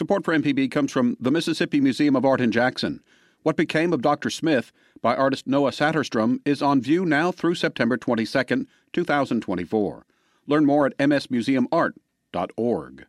Support for MPB comes from the Mississippi Museum of Art in Jackson. What Became of Dr. Smith by artist Noah Saterstrom is on view now through September 22, 2024. Learn more at msmuseumart.org.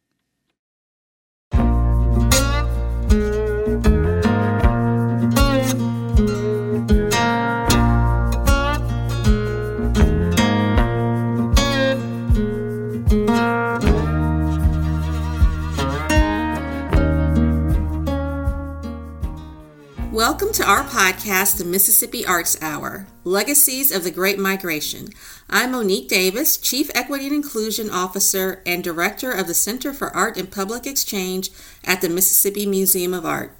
Welcome to our podcast, The Mississippi Arts Hour Legacies of the Great Migration. I'm Monique Davis, Chief Equity and Inclusion Officer and Director of the Center for Art and Public Exchange at the Mississippi Museum of Art.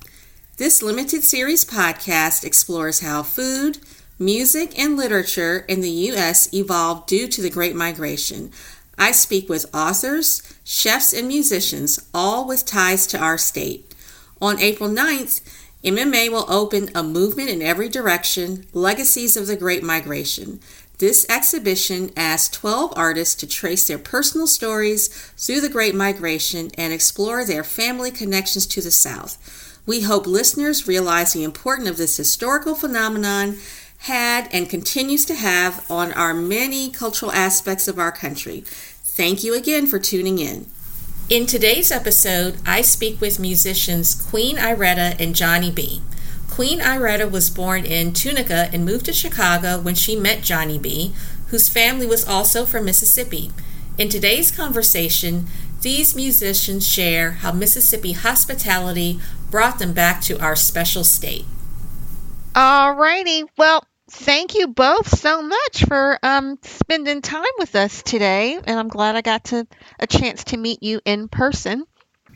This limited series podcast explores how food, music, and literature in the U.S. evolved due to the Great Migration. I speak with authors, chefs, and musicians, all with ties to our state. On April 9th, MMA will open a movement in every direction, Legacies of the Great Migration. This exhibition asks 12 artists to trace their personal stories through the Great Migration and explore their family connections to the South. We hope listeners realize the importance of this historical phenomenon had and continues to have on our many cultural aspects of our country. Thank you again for tuning in. In today's episode, I speak with musicians Queen Iretta and Johnny B. Queen Iretta was born in Tunica and moved to Chicago when she met Johnny B., whose family was also from Mississippi. In today's conversation, these musicians share how Mississippi hospitality brought them back to our special state. All righty. Well, thank you both so much for um, spending time with us today, and I'm glad I got to a chance to meet you in person.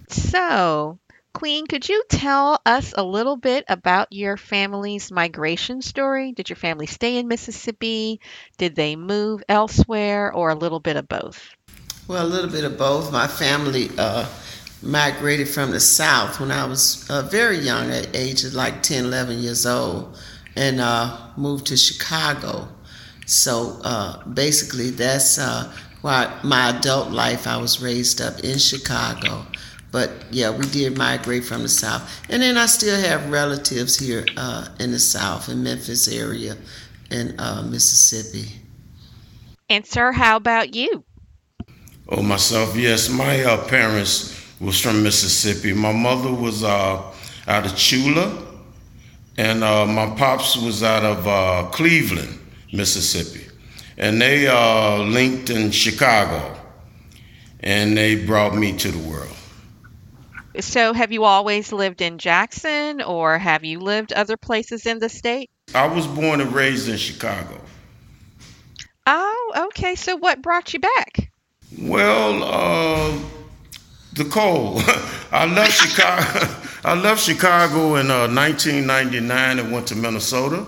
So, Queen, could you tell us a little bit about your family's migration story? Did your family stay in Mississippi? Did they move elsewhere, or a little bit of both? Well, a little bit of both. My family uh, migrated from the South when I was uh, very young, at age of like 10, 11 years old and uh, moved to Chicago. So uh, basically, that's uh, why my adult life I was raised up in Chicago. But yeah, we did migrate from the South. And then I still have relatives here uh, in the South, in Memphis area, in uh, Mississippi. And, sir, how about you? Oh, myself, yes. My uh, parents was from Mississippi. My mother was out of Tchula, and uh, my pops was out of uh, Cleveland, Mississippi, and they uh, linked in Chicago, and they brought me to the world. So, have you always lived in Jackson, or have you lived other places in the state? I was born and raised in Chicago. Oh, okay. So, what brought you back? Well, uh, the cold. I left Chicago. I left Chicago in uh, 1999 and went to Minnesota,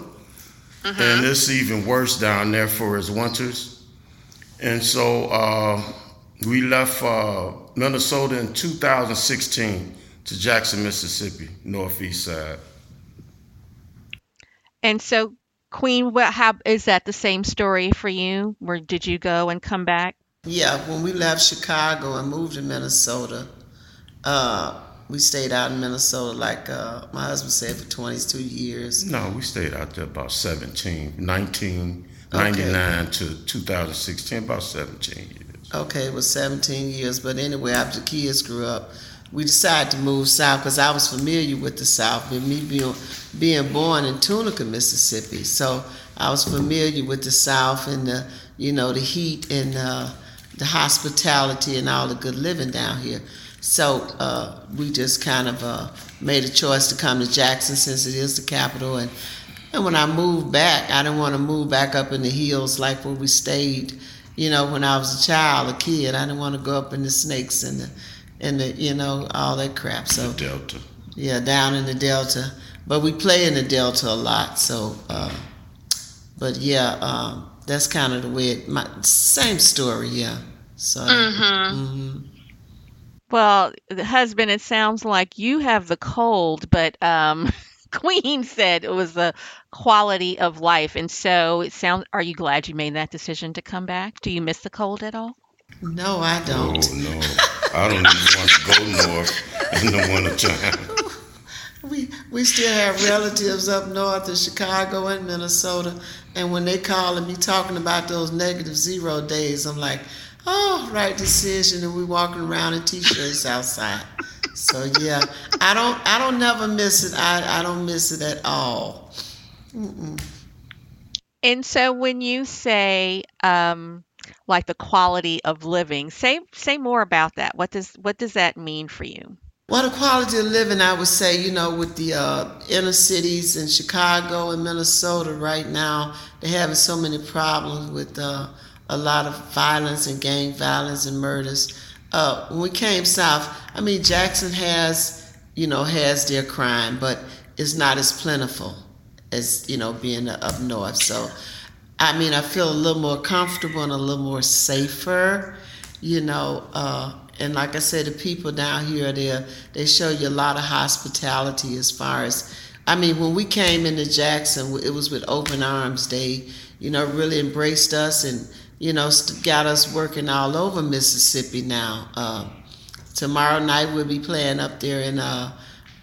mm-hmm. and it's even worse down there for its winters. And so uh, we left uh, Minnesota in 2016 to Jackson, Mississippi, northeast side. And so, Queen, what, how, is that the same story for you? Where did you go and come back? Yeah, when we left Chicago and moved to Minnesota, uh, we stayed out in Minnesota, like uh, my husband said, for 22 years. No, we stayed out there about 17, 1999 okay. to 2016, about 17 years. Okay, it was 17 years. But anyway, after the kids grew up, we decided to move south because I was familiar with the South, and me being, being born in Tunica, Mississippi. So I was familiar with the South and the, you know, the heat and uh, the hospitality and all the good living down here. So uh, we just kind of uh, made a choice to come to Jackson since it is the capital. And, and when I moved back, I didn't want to move back up in the hills like where we stayed. You know, when I was a child, a kid, I didn't want to go up in the snakes and the, and the, you know, all that crap. So the Delta. Yeah, down in the Delta. But we play in the Delta a lot. So, uh, but yeah, um, that's kind of the way it. My same story, yeah. So. Mm-hmm. Mm-hmm. Well, husband, it sounds like you have the cold, but um, Queen said it was the quality of life. And so it sounds, are you glad you made that decision to come back? Do you miss the cold at all? No, I don't. Oh, no. I don't even want to go north in the wintertime. We we still have relatives up north in Chicago and Minnesota, and when they calling me talking about those negative zero days, I'm like, oh, right decision, and we walking around in t-shirts outside. So yeah, I don't I don't never miss it. I I don't miss it at all. Mm-mm. And so when you say um, like the quality of living, say say more about that. What does what does that mean for you? Well, the quality of living, I would say, you know, with the uh, inner cities in Chicago and Minnesota right now, they're having so many problems with uh, a lot of violence and gang violence and murders. Uh, when we came south, I mean, Jackson has, you know, has their crime, but it's not as plentiful as, you know, being up north. So, I mean, I feel a little more comfortable and a little more safer, you know. Uh, and like I said, the people down here, they they show you a lot of hospitality as far as, I mean, when we came into Jackson, it was with open arms. They, you know, really embraced us and, you know, got us working all over Mississippi now. Uh, tomorrow night we'll be playing up there in, uh,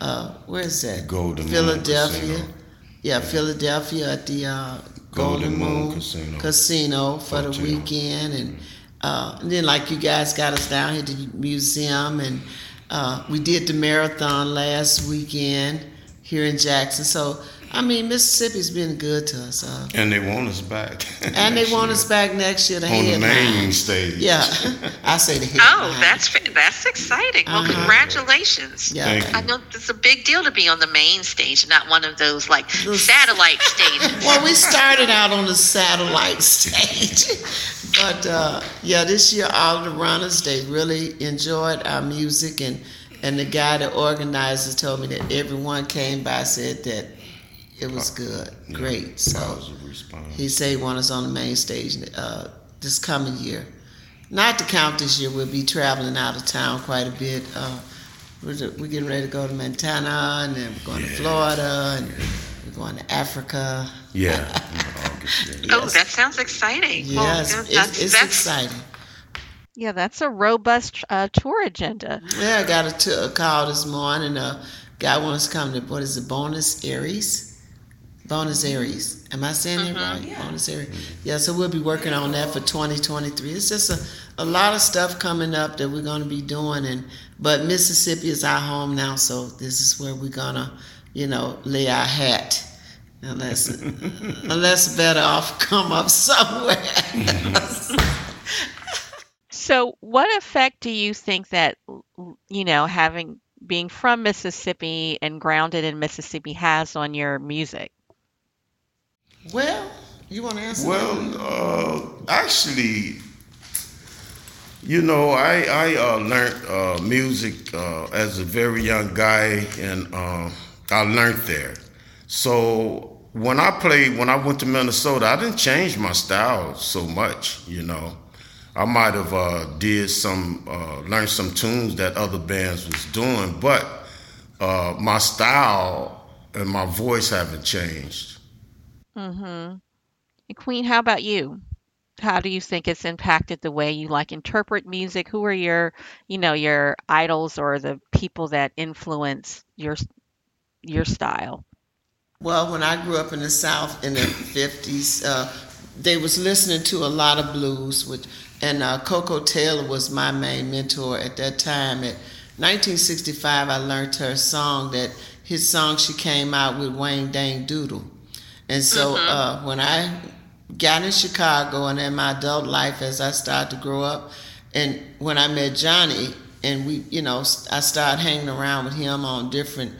uh, where is that? Golden Moon Philadelphia. Casino. Yeah, Philadelphia at the uh, Golden Golden, Moon Moon, Casino. Casino for the weekend, and, uh, and then like you guys got us down here to the museum, and uh, we did the marathon last weekend here in Jackson. So I mean, Mississippi's been good to us, uh, And they want us back. and they want year. us back next year to on the main headline. stage. Yeah, I say the Oh, headline. that's that's exciting. Well, Uh-huh. congratulations. yeah. Thank I know it's a big deal to be on the main stage, not one of those like Those- satellite stages. Well, we started out on the satellite stage, but uh, yeah, this year all the runners they really enjoyed our music, and and the guy that organized it told me that everyone came by said that it was good, great. So response. he said he want us on the main stage uh, this coming year. Not to count this year, we'll be traveling out of town quite a bit. Uh, we're, we're getting ready to go to Montana, and then we're going to Florida, and we're going to Africa. Yeah. in August. Oh, that sounds exciting. Well, Yes, that's, it's, it's that's, exciting. Yeah, that's a robust uh, tour agenda. Yeah, I got a, t- a call this morning. A guy wants to come to what is it, Bonus Aries? Bonus Aries. Am I saying it mm-hmm. right? Bonus Aries. Yeah, so we'll be working on that for 2023. It's just a, a lot of stuff coming up that we're going to be doing, and but Mississippi is our home now, so this is where we're gonna, you know, lay our hat. Unless, unless better off come up somewhere. So, what effect do you think that, you know, having being from Mississippi and grounded in Mississippi has on your music? Well, you want to answer? Well, uh, actually, you know, I I uh, learned uh, music uh, as a very young guy, and uh, I learned there. So when I played, when I went to Minnesota, I didn't change my style so much. You know, I might have uh, did some, learned some tunes that other bands was doing, but my style and my voice haven't changed. Mm-hmm. And Queen, how about you? How do you think it's impacted the way you like interpret music? Who are your, you know, your idols or the people that influence your your style? Well, when I grew up in the South in the fifties, uh, they was listening to a lot of blues, which and uh, Koko Taylor was my main mentor at that time. At 1965, I learned her song that his song she came out with Wang Dang Doodle, and so uh, when I got in Chicago and in my adult life as I started to grow up, and when I met Johnny, and we, you know, I started hanging around with him on different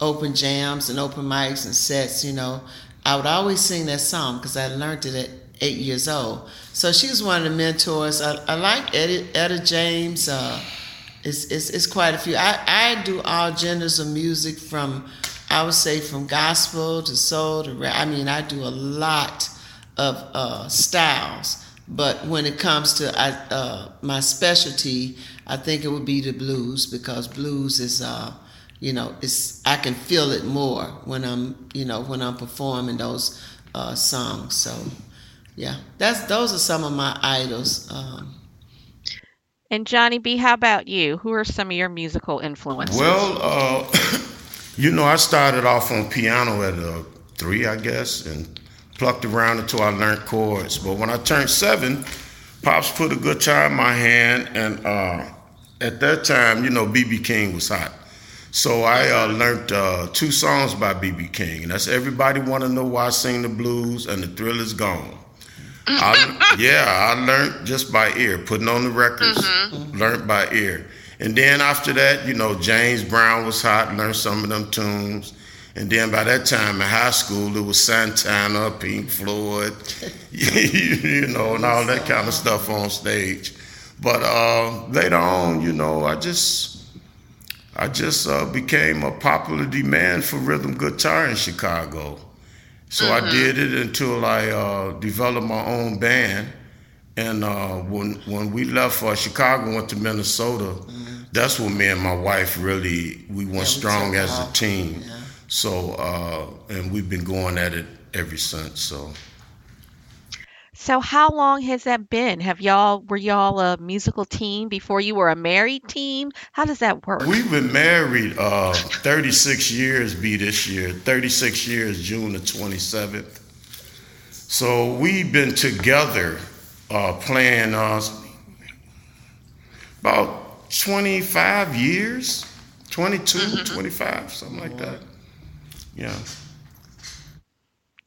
open jams and open mics and sets, you know, I would always sing that song because I learned it at eight years old. So she was one of the mentors. I, I like Etta, Etta James. Uh, it's, it's, it's quite a few. I, I do all genders of music from, I would say, from gospel to soul to rap. I mean, I do a lot of uh, styles. But when it comes to I, uh, my specialty, I think it would be the blues because blues is, uh, you know, it's I can feel it more when I'm, you know, when I'm performing those uh, songs. So, yeah, that's those are some of my idols. Um, And Johnny B, how about you? Who are some of your musical influences? Well, uh, you know, I started off on piano at uh, three, I guess, and plucked around until I learned chords. But when I turned seven, Pops put a guitar in my hand, and uh, at that time, you know, BB King was hot. So I uh, learned uh, two songs by BB King, and that's "Everybody Want to Know Why I Sing the Blues" and "The Thrill Is Gone." I, yeah, I learned just by ear, putting on the records, mm-hmm. learned by ear. And then after that, you know, James Brown was hot, learned some of them tunes. And then by that time in high school, it was Santana, Pink Floyd, you know, and all that kind of stuff on stage. But uh, later on, you know, I just, I just uh, became a popular demand for rhythm guitar in Chicago. So mm-hmm. I did it until I uh, developed my own band. And uh, when when we left for Chicago, went to Minnesota. Mm-hmm. That's when me and my wife really we went yeah, strong as a team. Yeah. So uh, and we've been going at it ever since. So. So how long has that been? Have y'all were y'all a musical team before you were a married team? How does that work? We've been married uh, 36 years be this year. 36 years June the 27th. So we've been together uh, playing uh, about 25 years, 22, mm-hmm. 25, something like that. Yeah.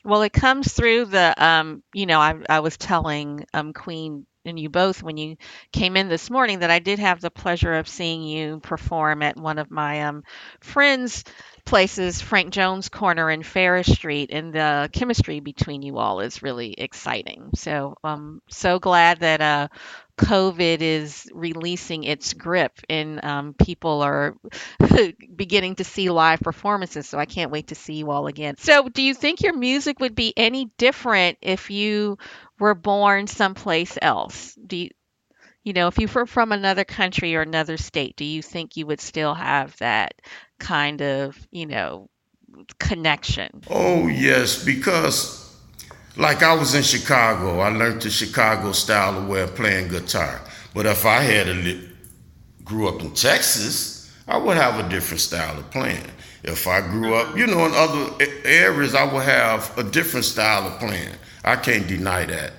Well, it comes through the, um, you know, I, I was telling um, Queen and you both when you came in this morning that I did have the pleasure of seeing you perform at one of my um, friends' places, Frank Jones Corner in Farish Street, and the chemistry between you all is really exciting. So I'm um, so glad that uh, COVID is releasing its grip and um, people are beginning to see live performances. So I can't wait to see you all again. So, do you think your music would be any different if you were born someplace else? Do you, you know, if you were from another country or another state, do you think you would still have that kind of, you know, connection? Oh, yes, because like I was in Chicago, I learned the Chicago style of way of playing guitar. But if I had a grew up in Texas, I would have a different style of playing. If I grew up, you know, in other areas, I would have a different style of playing. I can't deny that.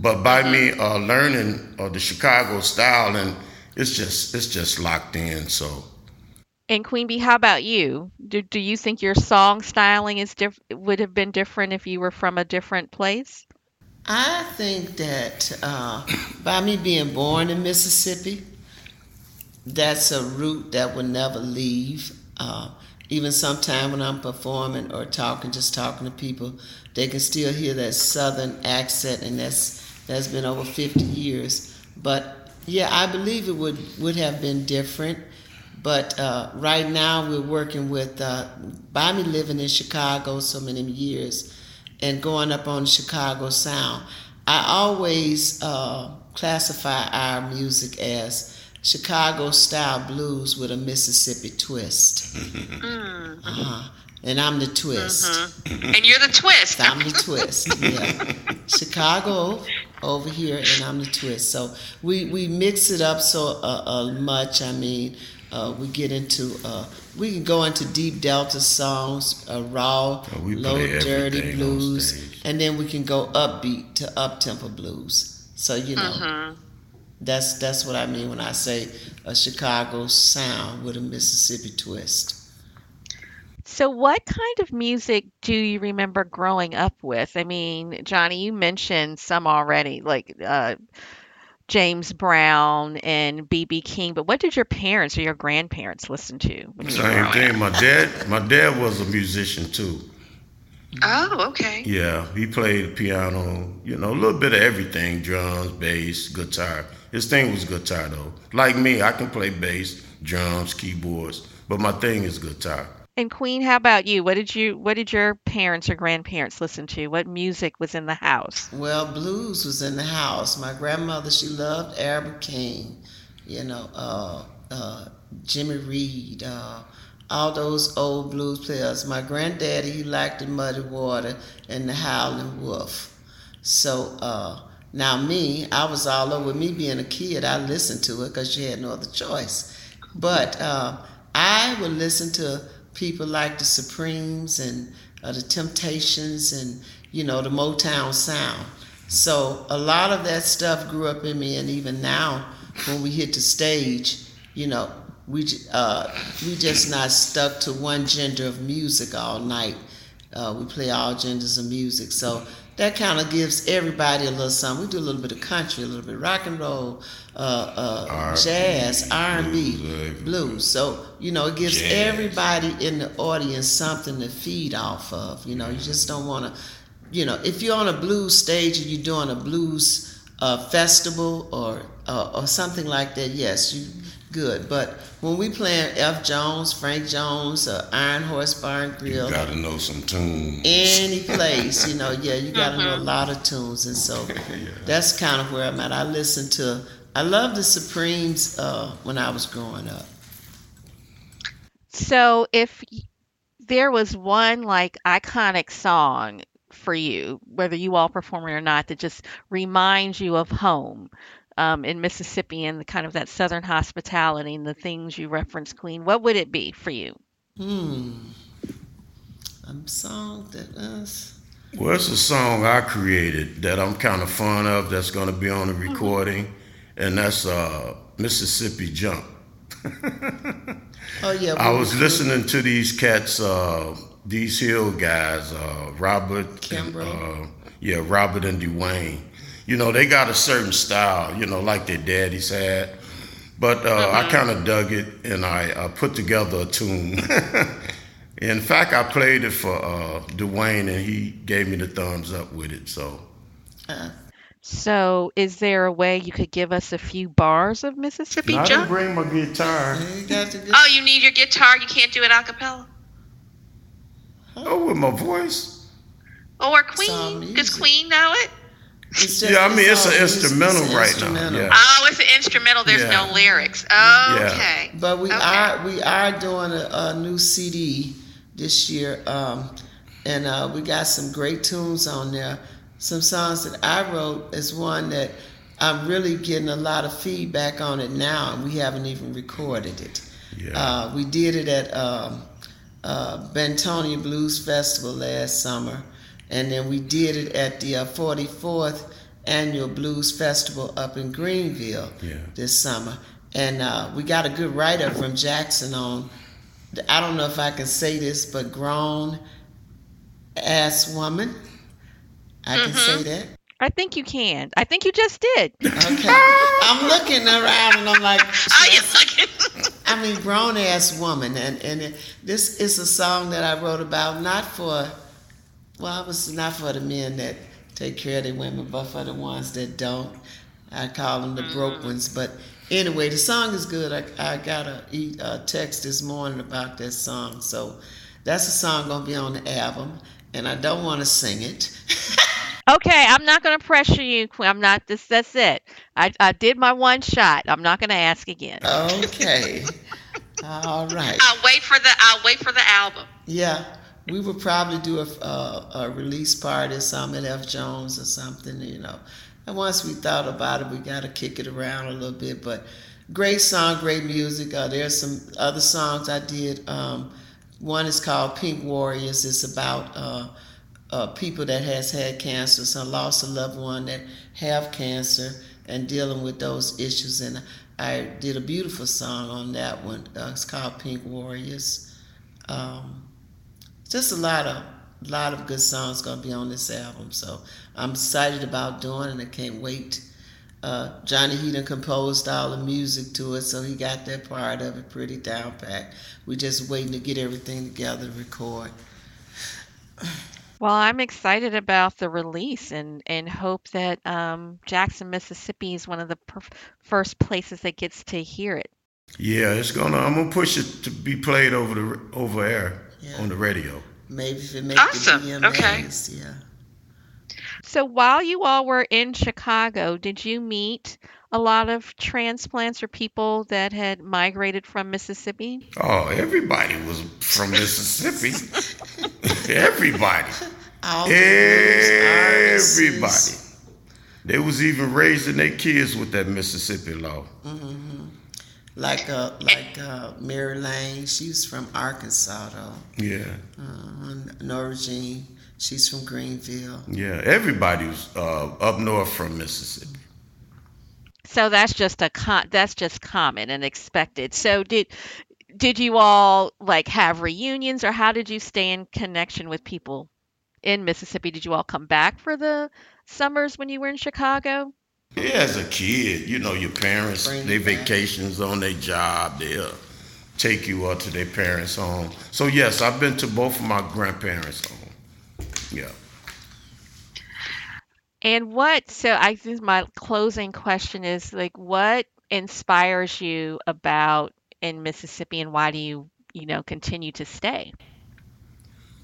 But by me uh, learning uh, the Chicago style, and it's just it's just locked in. So and Queen Bee, how about you? Do, do you think your song styling is diff- would have been different if you were from a different place? I think that uh, by me being born in Mississippi, that's a route that will never leave. Uh, even sometime when I'm performing or talking, just talking to people, they can still hear that southern accent, and that's that's been over 50 years. But yeah, I believe it would would have been different. But uh, right now, we're working with, uh, by me living in Chicago so many years and going up on the Chicago Sound, I always uh, classify our music as Chicago style blues with a Mississippi twist. Mm-hmm. Uh-huh. And I'm the twist. Mm-hmm. And you're the twist. I'm the twist. Yeah. Chicago over here, and I'm the twist. So we, we mix it up so uh, uh, much. I mean, uh, we get into uh, we can go into deep delta songs, uh, raw, oh, low dirty blues, and then we can go upbeat to up tempo blues. So you know, mm-hmm. that's that's what I mean when I say a Chicago sound with a Mississippi twist. So, what kind of music do you remember growing up with? I mean, Johnny, you mentioned some already, like uh, James Brown and BB King, but what did your parents or your grandparents listen to? Same thing. My dad, my dad was a musician too. Oh, okay. Yeah, he played piano, you know, a little bit of everything, drums, bass, guitar. His thing was guitar though. Like me, I can play bass, drums, keyboards, but my thing is guitar. And Queen, how about you? What did you what did your parents or grandparents listen to? What music was in the house? Well, blues was in the house. My grandmother, she loved Albert King, you know, uh, uh, Jimmy Reed, uh, all those old blues players. My granddaddy, he liked the Muddy Water and the Howling Wolf. So uh, Now me, I was all over. Me being a kid, I listened to it because you had no other choice. But uh, I would listen to people like the Supremes and uh, the Temptations and you know the Motown sound. So a lot of that stuff grew up in me, and even now, when we hit the stage, you know, we uh, we just not stuck to one gender of music all night. Uh, we play all genders of music, so that kind of gives everybody a little something. We do a little bit of country, a little bit of rock and roll, uh, uh, jazz, R and B, blues. So you know, it gives jazz. everybody in the audience something to feed off of. You know, you just don't want to you know, if you're on a blues stage and you're doing a blues uh, festival or uh, or something like that, yes, you good. But when we playing F. Jones, Frank Jones, uh, Iron Horse Bar and Grill, you gotta know some tunes. Any place, you know, yeah, you gotta know a mm-hmm. lot of tunes, and so yeah. that's kind of where I'm at. I listen to, I love the Supremes uh, when I was growing up. So if there was one like iconic song for you, whether you all perform it or not, that just reminds you of home um, in Mississippi and the kind of that Southern hospitality and the things you reference, Queen? What would it be for you? Hmm. A song that is. Well, it's a song I created that I'm kind of fond of. That's going to be on the mm-hmm. recording, mm-hmm. and that's uh, Mississippi Jump. oh yeah. I was listening to these cats. Uh, these Hill guys, uh, Robert, and, uh, yeah, Robert and Dwayne. You know, they got a certain style, you know, like their daddies had. But uh, I uh-huh. kind of dug it and I uh, put together a tune. In fact, I played it for uh, Dwayne and he gave me the thumbs up with it. So. Uh-huh. So, is there a way you could give us a few bars of Mississippi I Jump? I bring my guitar. oh, you need your guitar. You can't do it a cappella. Oh, with my voice. Oh, or Queen. Does Queen know it? Yeah, I mean it's an instrumental it's right instrumental. now. Yeah. Oh, it's an instrumental. There's yeah. no lyrics. Okay. Yeah. But we okay. are we are doing a, a new CD this year, um, and uh, we got some great tunes on there. Some songs that I wrote is one that I'm really getting a lot of feedback on it now, and we haven't even recorded it. Yeah. Uh, we did it at um, uh, Bentonia Blues Festival last summer, and then we did it at the uh, 44th annual Blues Festival up in Greenville yeah. this summer. And uh, we got a good writer from Jackson on, I don't know if I can say this, but grown ass woman. I mm-hmm. can say that. I think you can. I think you just did. Okay. I'm looking around and I'm like, are you looking? I mean, grown ass woman, and and it, this is a song that I wrote about not for, well, it was not for the men that take care of their women, but for the ones that don't. I call them the broke mm. ones, but anyway, the song is good. I, I got a, a text this morning about that song, so that's a song gonna be on the album, and I don't want to sing it. Okay, I'm not going to pressure you. I'm not. This. That's it. I, I did my one shot. I'm not going to ask again. Okay. All right. I'll wait for the. I'll wait for the album. Yeah, we would probably do a, a, a release party some at F. Jones or something. You know, and once we thought about it, we got to kick it around a little bit. But great song, great music. Uh, there's some other songs I did. Um, one is called Pink Warriors. It's about. Uh, uh, people that has had cancer, some lost a loved one that have cancer and dealing with those issues. And I did a beautiful song on that one. Uh, it's called Pink Warriors. Um, just a lot of lot of good songs gonna be on this album. So I'm excited about doing it. I can't wait. Uh, Johnny Heaton composed all the music to it, so he got that part of it pretty down pat. We're just waiting to get everything together to record. Well, I'm excited about the release and, and hope that um, Jackson, Mississippi is one of the per- first places that gets to hear it. Yeah, it's gonna. I'm gonna push it to be played over the over air yeah. on the radio. Maybe if it makes awesome. the VMAs, okay. yeah. So while you all were in Chicago, did you meet a lot of transplants or people that had migrated from Mississippi? Oh, everybody was from Mississippi. everybody. All everybody. they was even raising their kids with that Mississippi law. Mm-hmm. Like uh, like uh, Mary Lane, she's from Arkansas though. Yeah. Uh, Nora Jean, she's from Greenville. Yeah, everybody's uh, up north from Mississippi. So that's just a con- that's just common and expected. So did did you all like have reunions or how did you stay in connection with people in Mississippi? Did you all come back for the summers when you were in Chicago? Yeah, as a kid, you know, your parents, their vacations on their job, they'll take you up to their parents' home. So yes, I've been to both of my grandparents' home. Yeah. And what, so I think my closing question is like, what inspires you about in Mississippi and why do you, you know, continue to stay?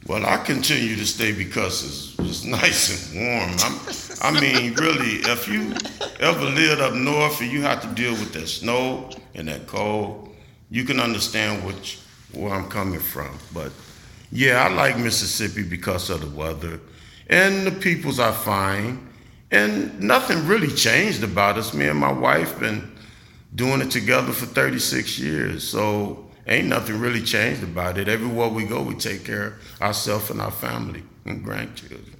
Well, I continue to stay because it's, it's nice and warm. I'm, i mean, really, if you ever lived up north and you have to deal with that snow and that cold, you can understand which, where I'm coming from. But yeah, I like Mississippi because of the weather and the peoples I find. And nothing really changed about us. Me and my wife been doing it together for 36 years. So ain't nothing really changed about it. Everywhere we go, we take care of ourselves and our family and grandchildren.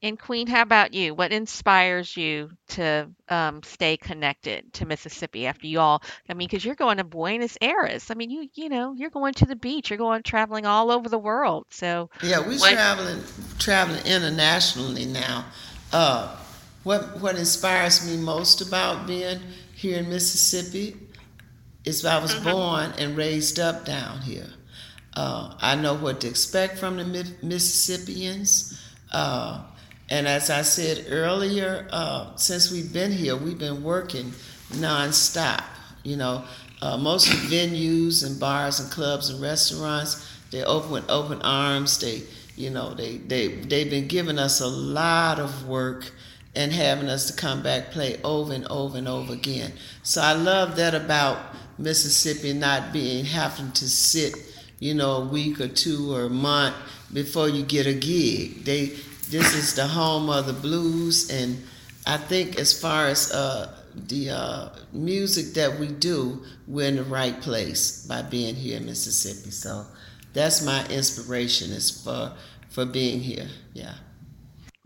And Queen, how about you? What inspires you to um, stay connected to Mississippi after you all? I mean, because you're going to Buenos Aires. I mean, you you know, you're going to the beach. You're going traveling all over the world. So yeah, we're what, traveling traveling internationally now. Uh, what what inspires me most about being here in Mississippi is I was mm-hmm. born and raised up down here. Uh, I know what to expect from the Mississippians. Uh, and as I said earlier, uh, since we've been here, we've been working nonstop. You know, uh, most of the venues and bars and clubs and restaurants, they open with open arms. They, you know, they they they've been giving us a lot of work and having us to come back play over and over and over again. So I love that about Mississippi not being having to sit, you know, a week or two or a month before you get a gig. They this is the home of the blues, and I think as far as uh, the uh, music that we do, we're in the right place by being here in Mississippi. So that's my inspiration is for for being here. Yeah.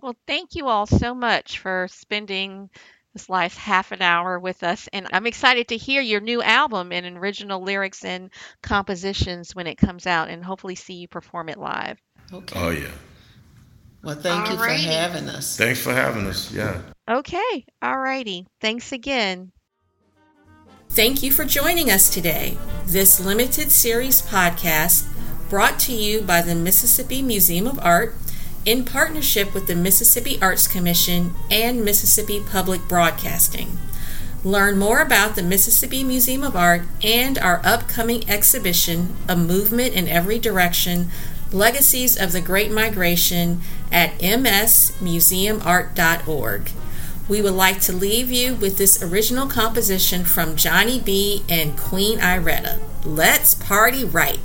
Well, thank you all so much for spending this last half an hour with us. And I'm excited to hear your new album and original lyrics and compositions when it comes out and hopefully see you perform it live. Okay. Oh, yeah. Well, thank you for having us. Thanks for having us. Yeah. Okay. All righty. Thanks again. Thank you for joining us today. This limited series podcast brought to you by the Mississippi Museum of Art in partnership with the Mississippi Arts Commission and Mississippi Public Broadcasting. Learn more about the Mississippi Museum of Art and our upcoming exhibition, A Movement in Every Direction Legacies of the Great Migration at msmuseumart.org. We would like to leave you with this original composition from Johnny B. and Queen Iretta. Let's party right.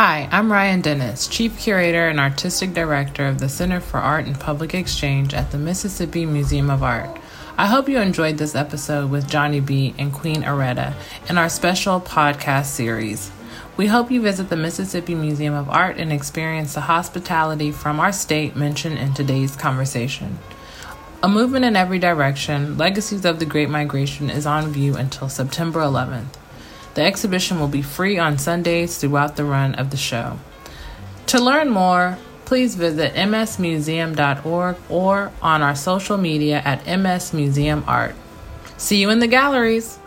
Hi, I'm Ryan Dennis, Chief Curator and Artistic Director of the Center for Art and Public Exchange at the Mississippi Museum of Art. I hope you enjoyed this episode with Johnny B and Queen Aretta in our special podcast series. We hope you visit the Mississippi Museum of Art and experience the hospitality from our state mentioned in today's conversation. A movement in every direction, Legacies of the Great Migration is on view until September 11th. The exhibition will be free on Sundays throughout the run of the show. To learn more, please visit msmuseum.org or on our social media at msmuseumart. See you in the galleries!